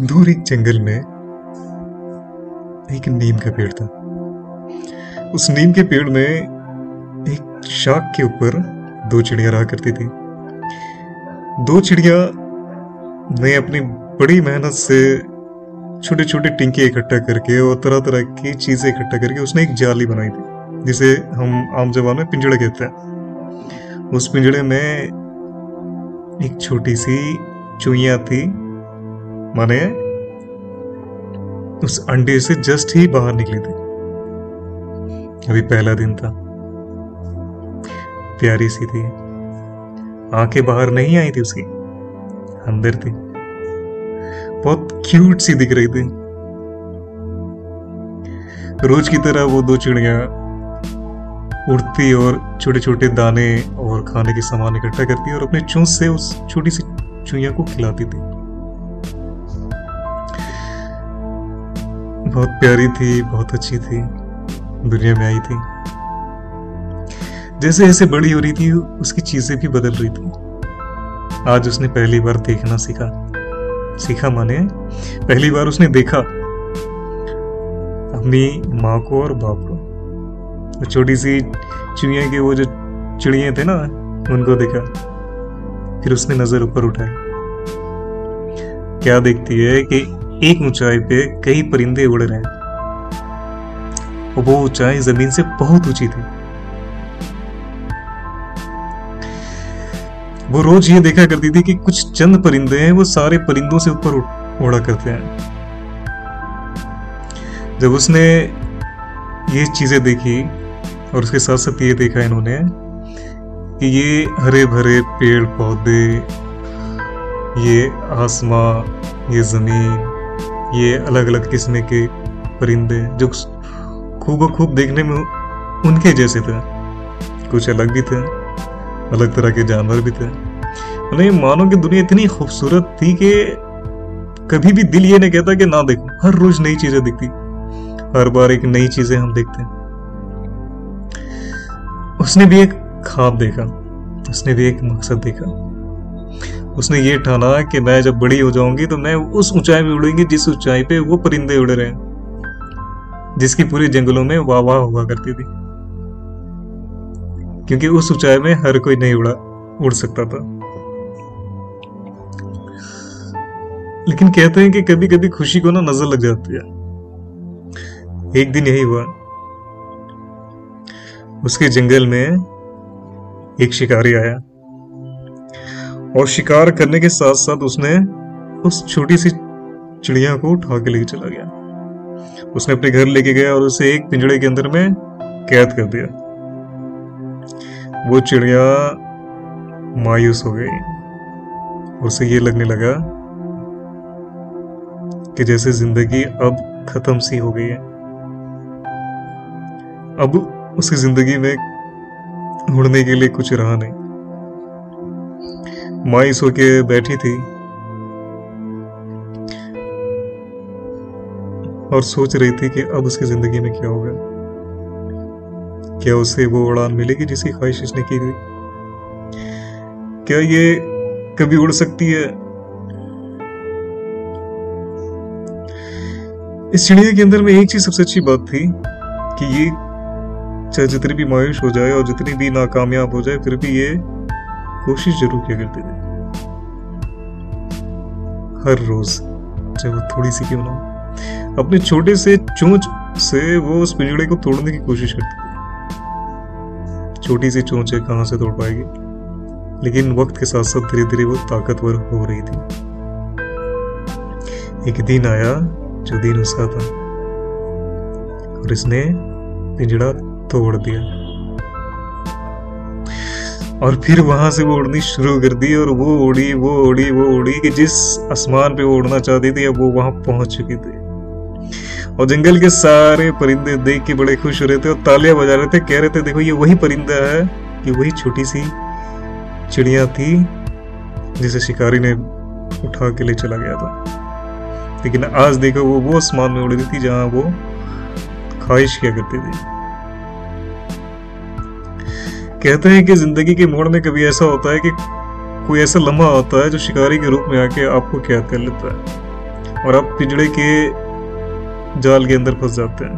दूर एक जंगल में एक नीम का पेड़ था। उस नीम के पेड़ में एक शाख के ऊपर दो चिड़िया रहा करती थी। दो चिड़िया ने अपनी बड़ी मेहनत से छोटे छोटे टिंके इकट्ठा करके और तरह तरह की चीज़ें इकट्ठा करके उसने एक जाली बनाई थी, जिसे हम आम जबान में पिंजड़ा कहते हैं। उस पिंजड़े में एक छोटी सी चुईया थी माने, उस अंडे से जस्ट ही बाहर निकली थी। अभी पहला दिन था। प्यारी सी थी। आँखें बाहर नहीं आई थी उसकी। अंदर थी। बहुत क्यूट सी दिख रही थी। रोज की तरह वो दो चिड़िया उड़ती और छोटे छोटे दाने और खाने के सामान इकट्ठा करती और अपने चूस से उस छोटी सी चुईया को खिलाती थी। बहुत प्यारी थी, बहुत अच्छी थी, दुनिया में आई थी। जैसे जैसे बड़ी हो रही थी, उसकी चीज़ें भी बदल रही थी। आज उसने पहली बार देखना सीखा। सीखा माने, पहली बार उसने देखा। अपनी माँ को और बाप को। छोटी सी चिड़िया के वो जो चिड़िया थे ना, उनको देखा। फिर उसने नज़र ऊपर उठाई। क्या देखती है कि एक ऊंचाई पे कई परिंदे उड़ रहे और वो ऊंचाई ज़मीन से बहुत ऊँची थी। वो रोज ये देखा करती थी कि कुछ चंद परिंदे हैं, वो सारे परिंदों से ऊपर उड़ा करते हैं। जब उसने ये चीज़ें देखी और उसके साथ साथ ये देखा इन्होंने कि ये हरे भरे पेड़ पौधे ये आसमां, ये ज़मीन ये अलग अलग किस्म के परिंदे, जो खूब खूब देखने में उनके जैसे थे। कुछ अलग भी थे, अलग तरह के जानवर भी थे। उन्हें मानो की दुनिया इतनी खूबसूरत थी कि कभी भी दिल ये नहीं कहता कि ना देखो, हर रोज नई चीज़ें दिखती, हर बार एक नई चीज़ें हम देखते हैं। उसने भी एक ख्वाब देखा, उसने भी एक मकसद देखा। उसने ये ठाना कि मैं जब बड़ी हो जाऊँगी तो मैं उस ऊंचाई में उड़ूँगी जिस ऊंचाई पे वो परिंदे उड़ रहे हैं, जिसकी पूरे जंगलों में वाह वाह हुआ करती थी। क्योंकि उस ऊंचाई में हर कोई नहीं उड़ा, उड़ सकता था। लेकिन कहते हैं कि कभी कभी खुशी को ना नज़र लग जाती है। एक दिन यही हुआ। उसके जंगल में एक शिकारी आया। और शिकार करने के साथ साथ उसने उस छोटी सी चिड़िया को उठा के लेके चला गया। उसने अपने घर लेके गया और उसे एक पिंजड़े के अंदर में कैद कर दिया। वो चिड़िया मायूस हो गई उसे ये लगने लगा कि जैसे ज़िंदगी अब खत्म सी हो गई है। अब उसकी ज़िंदगी में उड़ने के लिए कुछ रहा नहीं। मायूस होके बैठी थी और सोच रही थी कि अब उसकी ज़िंदगी में क्या होगा। क्या उसे वो उड़ान मिलेगी जिसकी ख्वाहिश इसने की थी? क्या ये कभी उड़ सकती है? इस चिड़िया के अंदर में एक चीज़ सबसे अच्छी बात थी कि ये चाहे जितनी भी मायूस हो जाए और जितनी भी नाकामयाब हो जाए, फिर भी ये कोशिश ज़रूर किया करते थे। हर रोज चाहे वो थोड़ी सी क्यों ना अपने छोटे से चोंच से वो उस पिंजड़े को तोड़ने की कोशिश करते थे। छोटी सी चोंच है कहाँ से तोड़ पाएगी? लेकिन वक्त के साथ साथ धीरे धीरे वो ताकतवर हो रही थी। एक दिन आया जो दिन उसका था और इसने पिंजड़ा तोड़ दिया। और फिर वहाँ से वो उड़नी शुरू कर दी और वो उड़ी वो उड़ी वो उड़ी कि जिस आसमान पे वो उड़ना चाहती थी, अब वो वहाँ पहुँच चुकी थी। और जंगल के सारे परिंदे देख के बड़े खुश हो रहे थे और तालियाँ बजा रहे थे, कह रहे थे, देखो, ये वही परिंदा है कि वही छोटी सी चिड़िया थी जिसे शिकारी ने उठा के ले चला गया था। लेकिन आज देखो, वो वो आसमान में उड़ रही थी जहाँ वो ख्वाहिश किया करती थी। कहते हैं कि ज़िंदगी के मोड़ में कभी ऐसा होता है कि कोई ऐसा लम्हा होता है जो शिकारी के रूप में आके आपको कैद कर लेता है और आप पिंजड़े के जाल के अंदर फंस जाते हैं।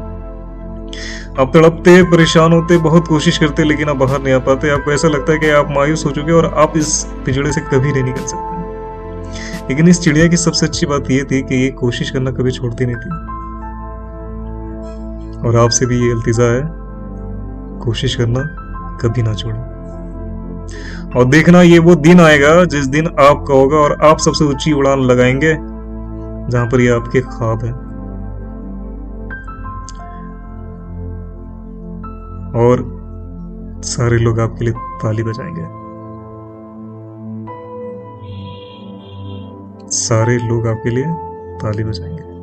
आप तड़पते, परेशान होते, बहुत कोशिश करते, लेकिन आप बाहर नहीं आ पाते। आपको ऐसा लगता है कि आप मायूस हो चुके और आप इस पिंजड़े से कभी नहीं निकल सकते। लेकिन इस चिड़िया की सबसे अच्छी बात यह थी कि ये कोशिश करना कभी छोड़ती नहीं थी। और आपसे भी ये अल्तिजा है, कोशिश करना। कभी ना छोड़े। और देखना ये वो दिन आएगा, जिस दिन आपका होगा और आप सबसे ऊँची उड़ान लगाएँगे, जहाँ पर ये आपके ख्वाब है। और सारे लोग आपके लिए ताली बजाएँगे। सारे लोग आपके लिए ताली बजाएँगे।